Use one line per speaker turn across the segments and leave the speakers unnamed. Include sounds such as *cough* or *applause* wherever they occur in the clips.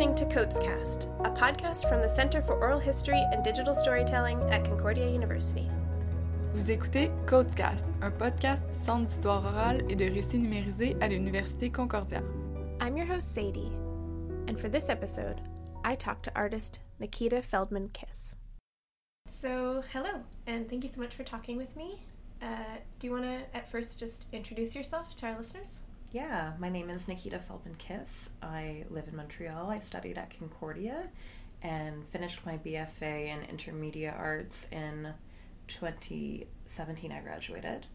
listening to COHDScast, a podcast from the Center for Oral History and Digital Storytelling at Concordia University.
Vous écoutez COHDScast, un podcast du Centre d'histoire orale et de récits numérisés à l'Université Concordia.
I'm your host, Sadie, and for this episode, I talked to artist Naakita Feldman Kiss. So, hello, and thank you so much for talking with me. Uh, do you want to at first just introduce yourself to our listeners?
Yeah, my name is Naakita Feldman Kiss. I live in Montreal. I studied at Concordia and finished my BFA in Intermedia Arts in 2017. I graduated.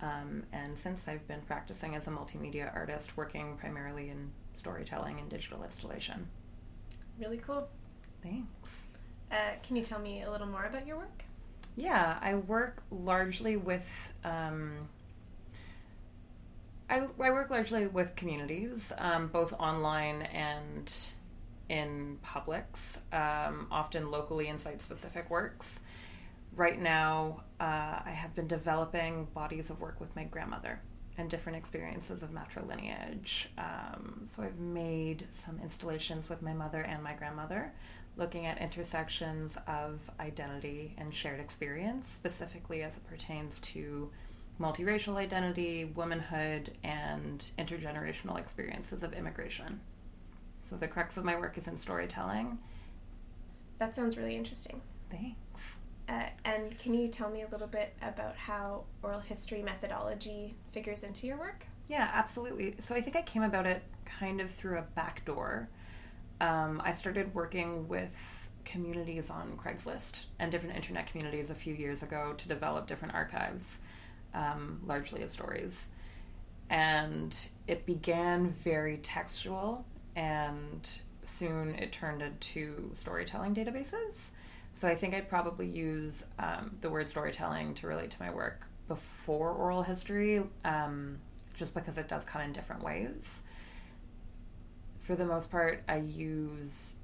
Um, and since I've been practicing as a multimedia artist, working primarily in storytelling and digital installation.
Really cool.
Thanks.
Uh, can you tell me a little more about your work?
Yeah, I work largely with. Um, I, I work largely with communities, um, both online and in publics, um, often locally in site specific works. Right now, uh, I have been developing bodies of work with my grandmother and different experiences of matrilineage. Um, so I've made some installations with my mother and my grandmother, looking at intersections of identity and shared experience, specifically as it pertains to multiracial identity, womanhood, and intergenerational experiences of immigration. So the crux of my work is in storytelling.
That sounds really interesting.
Thanks.
Uh, and can you tell me a little bit about how oral history methodology figures into your work?
Yeah, absolutely. So I think I came about it kind of through a back door. Um, I started working with communities on Craigslist and different internet communities a few years ago to develop different archives, um, largely of stories. And it began very textual, and soon it turned into storytelling databases. So I think I'd probably use um, the word storytelling to relate to my work before oral history, um, just because it does come in different ways. For the most part, I use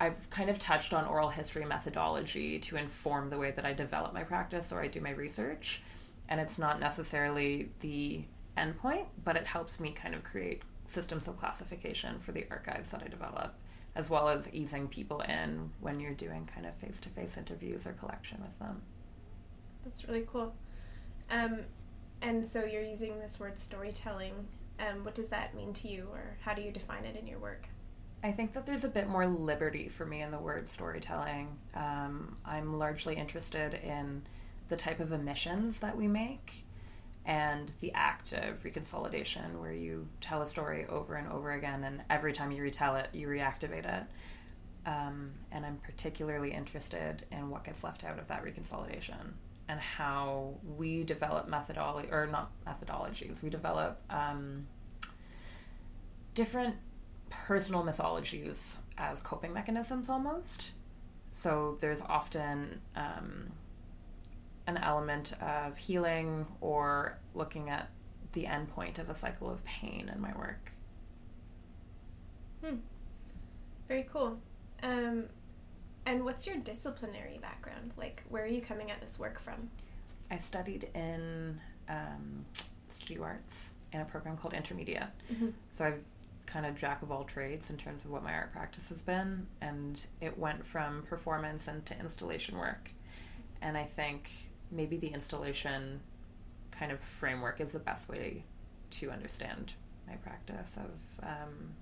I've kind of touched on oral history methodology to inform the way that I develop my practice or I do my research. And it's not necessarily the endpoint, but it helps me kind of create systems of classification for the archives that I develop, as well as easing people in when you're doing kind of face to face interviews or collection with them.
That's really cool. Um, and so you're using this word storytelling. Um, what does that mean to you, or how do you define it in your work?
I think that there's a bit more liberty for me in the word storytelling. Um, I'm largely interested in the type of emissions that we make and the act of reconsolidation, where you tell a story over and over again, and every time you retell it, you reactivate it. Um, and I'm particularly interested in what gets left out of that reconsolidation and how we develop methodology or not methodologies. We develop um, different personal mythologies as coping mechanisms almost. So there's often um, an element of healing or looking at the end point of a cycle of pain in my work.
Hmm. Very cool. Um, and what's your disciplinary background? Like, where are you coming at this work from?
I studied in um, studio arts in a program called Intermedia.
Mm-hmm.
So I've kind of jack of all trades in terms of what my art practice has been, and it went from performance into installation work. And I think maybe the installation kind of framework is the best way to understand my practice. Of um,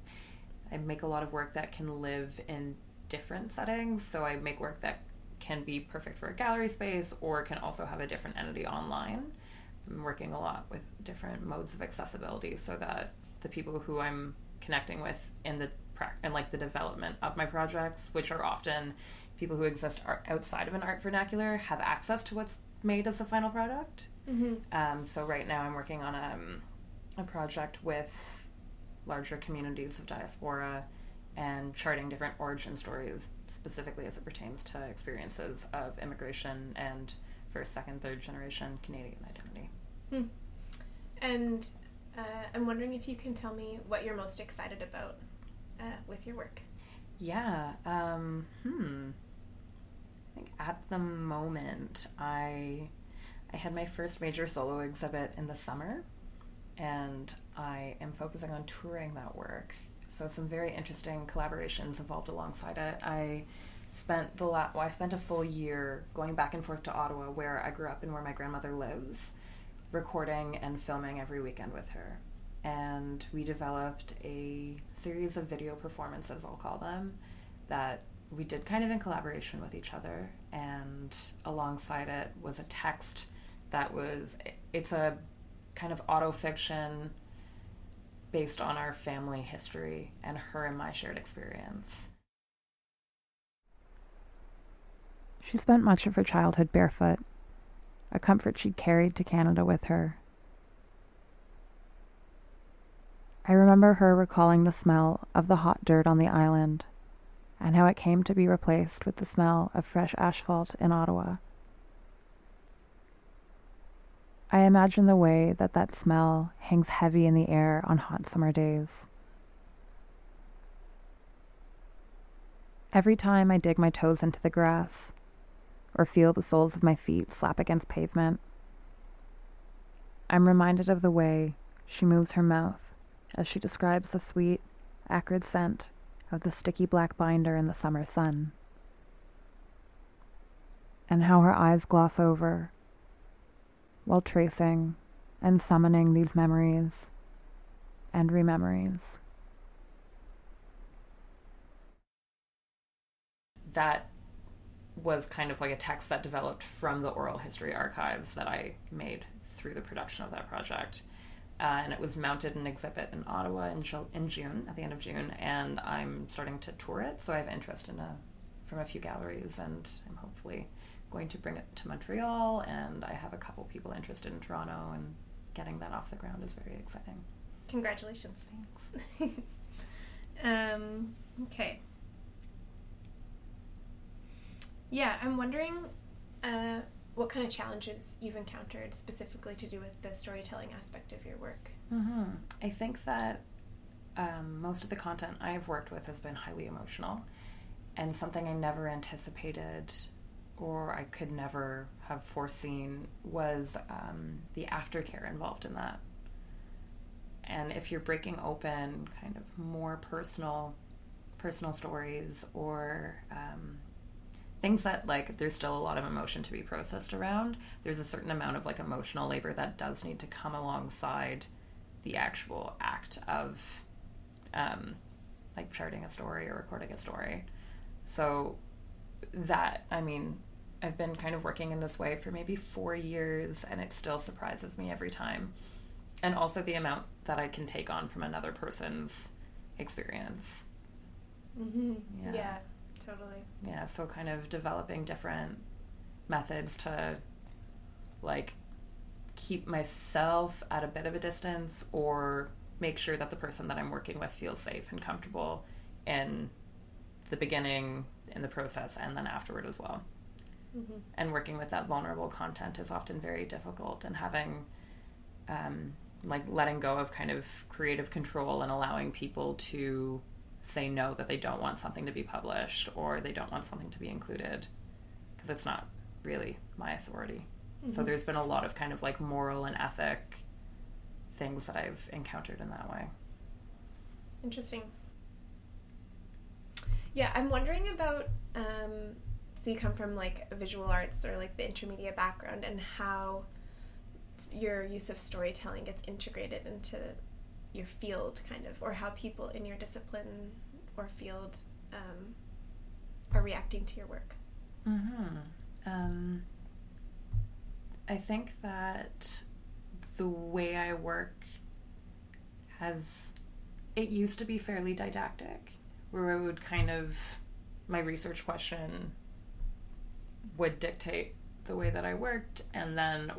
I make a lot of work that can live in different settings, so I make work that can be perfect for a gallery space or can also have a different entity online. I'm working a lot with different modes of accessibility so that the people who I'm connecting with in the and like the development of my projects, which are often people who exist outside of an art vernacular, have access to what's made as the final product.
Mm-hmm.
Um, so right now, I'm working on a, um, a project with larger communities of diaspora and charting different origin stories, specifically as it pertains to experiences of immigration and first, second, third generation Canadian identity.
Hmm. And uh, I'm wondering if you can tell me what you're most excited about uh, with your work.
Yeah. Um, hmm. Think at the moment, I I had my first major solo exhibit in the summer, and I am focusing on touring that work. So some very interesting collaborations evolved alongside it. I spent the la- well, I spent a full year going back and forth to Ottawa, where I grew up and where my grandmother lives, recording and filming every weekend with her. And we developed a series of video performances, I'll call them, that we did kind of in collaboration with each other. And alongside it was a text that was, it's a kind of auto fiction based on our family history and her and my shared experience.
She spent much of her childhood barefoot, a comfort she'd carried to Canada with her. I remember her recalling the smell of the hot dirt on the island and how it came to be replaced with the smell of fresh asphalt in Ottawa. I imagine the way that that smell hangs heavy in the air on hot summer days. Every time I dig my toes into the grass or feel the soles of my feet slap against pavement, I'm reminded of the way she moves her mouth as she describes the sweet, acrid scent of the sticky black binder in the summer sun, and how her eyes gloss over while tracing and summoning these memories and rememories.
That was kind of like a text that developed from the oral history archives that I made through the production of that project. Uh, and it was mounted in exhibit in Ottawa in, in June, at the end of June, and I'm starting to tour it, so I have interest in a, from a few galleries, and I'm hopefully going to bring it to Montreal, and I have a couple people interested in Toronto, and getting that off the ground is very exciting.
Congratulations. Thanks. *laughs* um, okay. Yeah, I'm wondering uh, what kind of challenges you've encountered specifically to do with the storytelling aspect of your work.
Mm-hmm. I think that um, most of the content I've worked with has been highly emotional, and something I never anticipated or I could never have foreseen was um, the aftercare involved in that. And if you're breaking open kind of more personal, personal stories or um, things that like there's still a lot of emotion to be processed around, there's a certain amount of like emotional labor that does need to come alongside the actual act of um, like charting a story or recording a story. So that I mean I've been kind of working in this way for maybe four years, and it still surprises me every time. And also the amount that I can take on from another person's experience.
Mm-hmm. Yeah. yeah,
Yeah, so kind of developing different methods to like keep myself at a bit of a distance or make sure that the person that I'm working with feels safe and comfortable in the beginning, in the process, and then afterward as well. Mm-hmm. And working with that vulnerable content is often very difficult, and having um, like letting go of kind of creative control and allowing people to say no that they don't want something to be published or they don't want something to be included because it's not really my authority. Mm-hmm. So there's been a lot of kind of like moral and ethic things that I've encountered in that way.
Interesting. Yeah, I'm wondering about um, so you come from like visual arts or like the Intermedia background and how your use of storytelling gets integrated into your field kind of or how people in your discipline or field um, are reacting to your work
mm-hmm. um, i think that the way i work has it used to be fairly didactic where i would kind of my research question would dictate the way that I worked, and then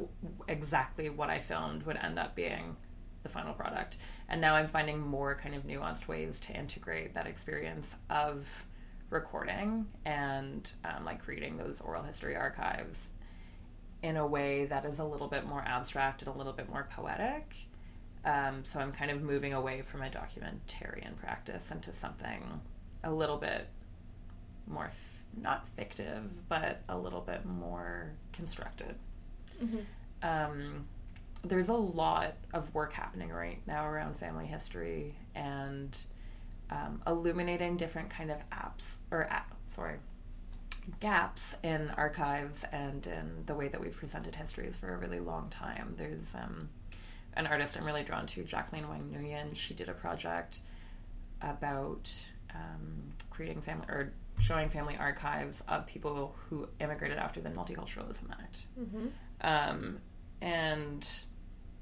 exactly what I filmed would end up being the final product. And now I'm finding more kind of nuanced ways to integrate that experience of recording and um, like creating those oral history archives in a way that is a little bit more abstract and a little bit more poetic. Um, so I'm kind of moving away from a documentarian practice into something a little bit more not fictive, but a little bit more constructed. Mm-hmm. Um, there's a lot of work happening right now around family history, and um, illuminating different kind of apps or app, sorry gaps in archives and in the way that we've presented histories for a really long time. There's um, an artist I'm really drawn to, Jacqueline Hoang Nguyen. She did a project about um, creating family or showing family archives of people who immigrated after the Multiculturalism Act.
Mm-hmm.
Um, and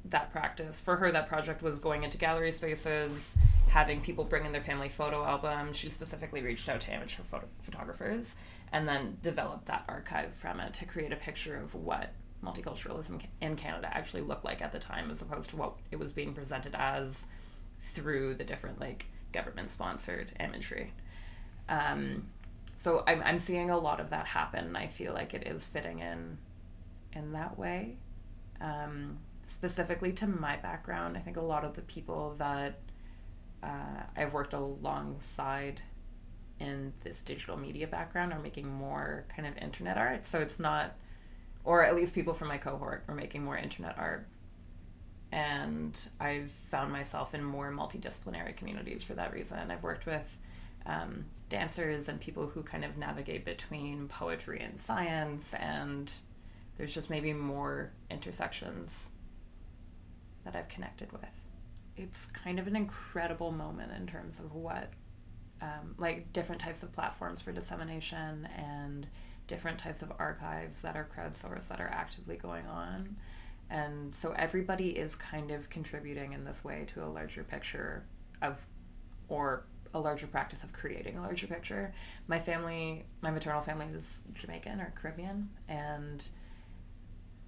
that practice. For her that project was going into gallery spaces having people bring in their family photo album. She specifically reached out to amateur photo- photographers and then developed that archive from it to create a picture of what multiculturalism in canada actually looked like at the time as opposed to what it was being presented as through the different like government sponsored imagery. Um, so I'm, I'm seeing a lot of that happen i feel like it is fitting in in that way. Um, specifically to my background, I think a lot of the people that uh, I've worked alongside in this digital media background are making more kind of internet art. So it's not, or at least people from my cohort are making more internet art. And I've found myself in more multidisciplinary communities for that reason. I've worked with um, dancers and people who kind of navigate between poetry and science, and there's just maybe more intersections that I've connected with. It's kind of an incredible moment in terms of what, um, like, different types of platforms for dissemination and different types of archives that are crowdsourced that are actively going on. And so everybody is kind of contributing in this way to a larger picture of, or a larger practice of creating a larger picture. My family, my maternal family is Jamaican or Caribbean, and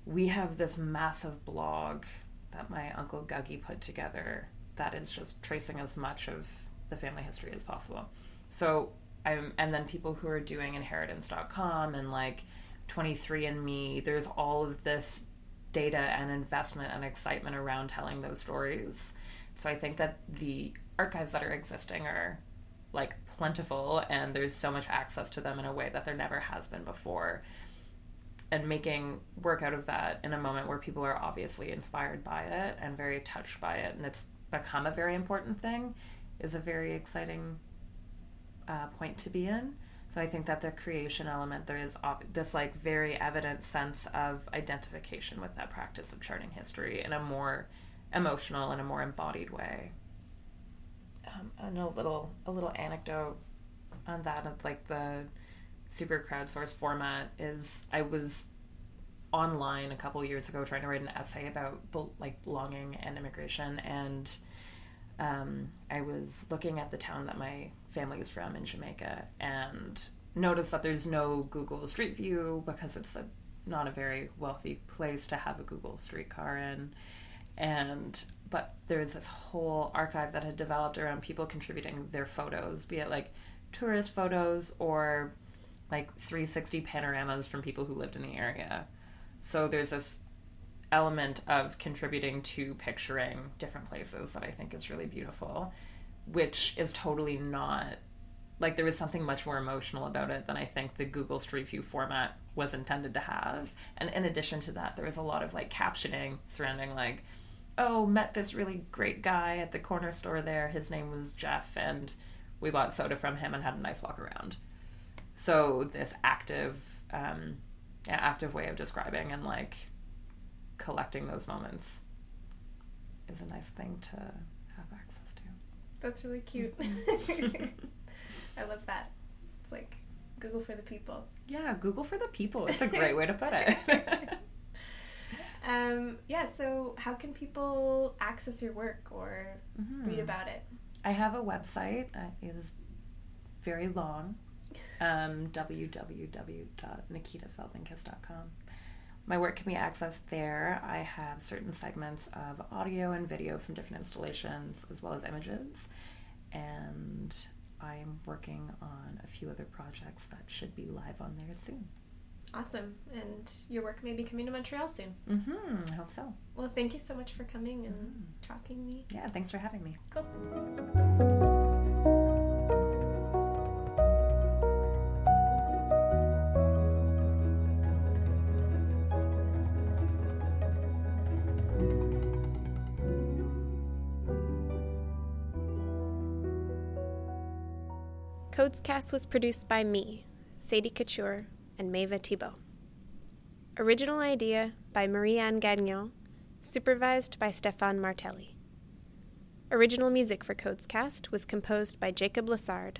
we have this massive blog that my uncle Guggy put together that is just tracing as much of the family history as possible. So I'm, and then people who are doing inheritance.com and like 23andMe, there's all of this data and investment and excitement around telling those stories. So I think that the archives that are existing are like plentiful and there's so much access to them in a way that there never has been before and making work out of that in a moment where people are obviously inspired by it and very touched by it and it's become a very important thing is a very exciting uh, point to be in. So i think that the creation element there is this like very evident sense of identification with that practice of charting history in a more emotional and a more embodied way. Um, and a little a little anecdote on that of like the super crowdsourced format is I was online a couple years ago trying to write an essay about like belonging and immigration and um, I was looking at the town that my family is from in Jamaica and noticed that there's no Google Street View because it's a, not a very wealthy place to have a Google streetcar in. And but there's this whole archive that had developed around people contributing their photos be it like tourist photos or like 360 panoramas from people who lived in the area. So there's this element of contributing to picturing different places that I think is really beautiful, which is totally not like there was something much more emotional about it than I think the Google Street View format was intended to have. And in addition to that, there was a lot of like captioning surrounding like, oh, met this really great guy at the corner store there. His name was Jeff, and we bought soda from him and had a nice walk around. So this active, um, yeah, active way of describing and like collecting those moments is a nice thing to have access to.
That's really cute. *laughs* I love that. It's like Google for the people.
Yeah, Google for the people. It's a *laughs* great way to put it. *laughs*
um, yeah, so how can people access your work or mm-hmm. read about it?
I have a website. Uh, it is very long um, www.naakitafeldmankiss.com. My work can be accessed there. I have certain segments of audio and video from different installations, as well as images. And I'm working on a few other projects that should be live on there soon.
Awesome. And your work may be coming to Montreal soon.
Mm-hmm. I hope so.
Well, thank you so much for coming and mm. talking to me.
Yeah, thanks for having me.
Cool. COHDScast was produced by me, Sadie Couture, and Maeva Thibault. Original idea by Marie-Anne Gagnon, supervised by Stefan Martelli. Original music for COHDScast was composed by Jacob Lassard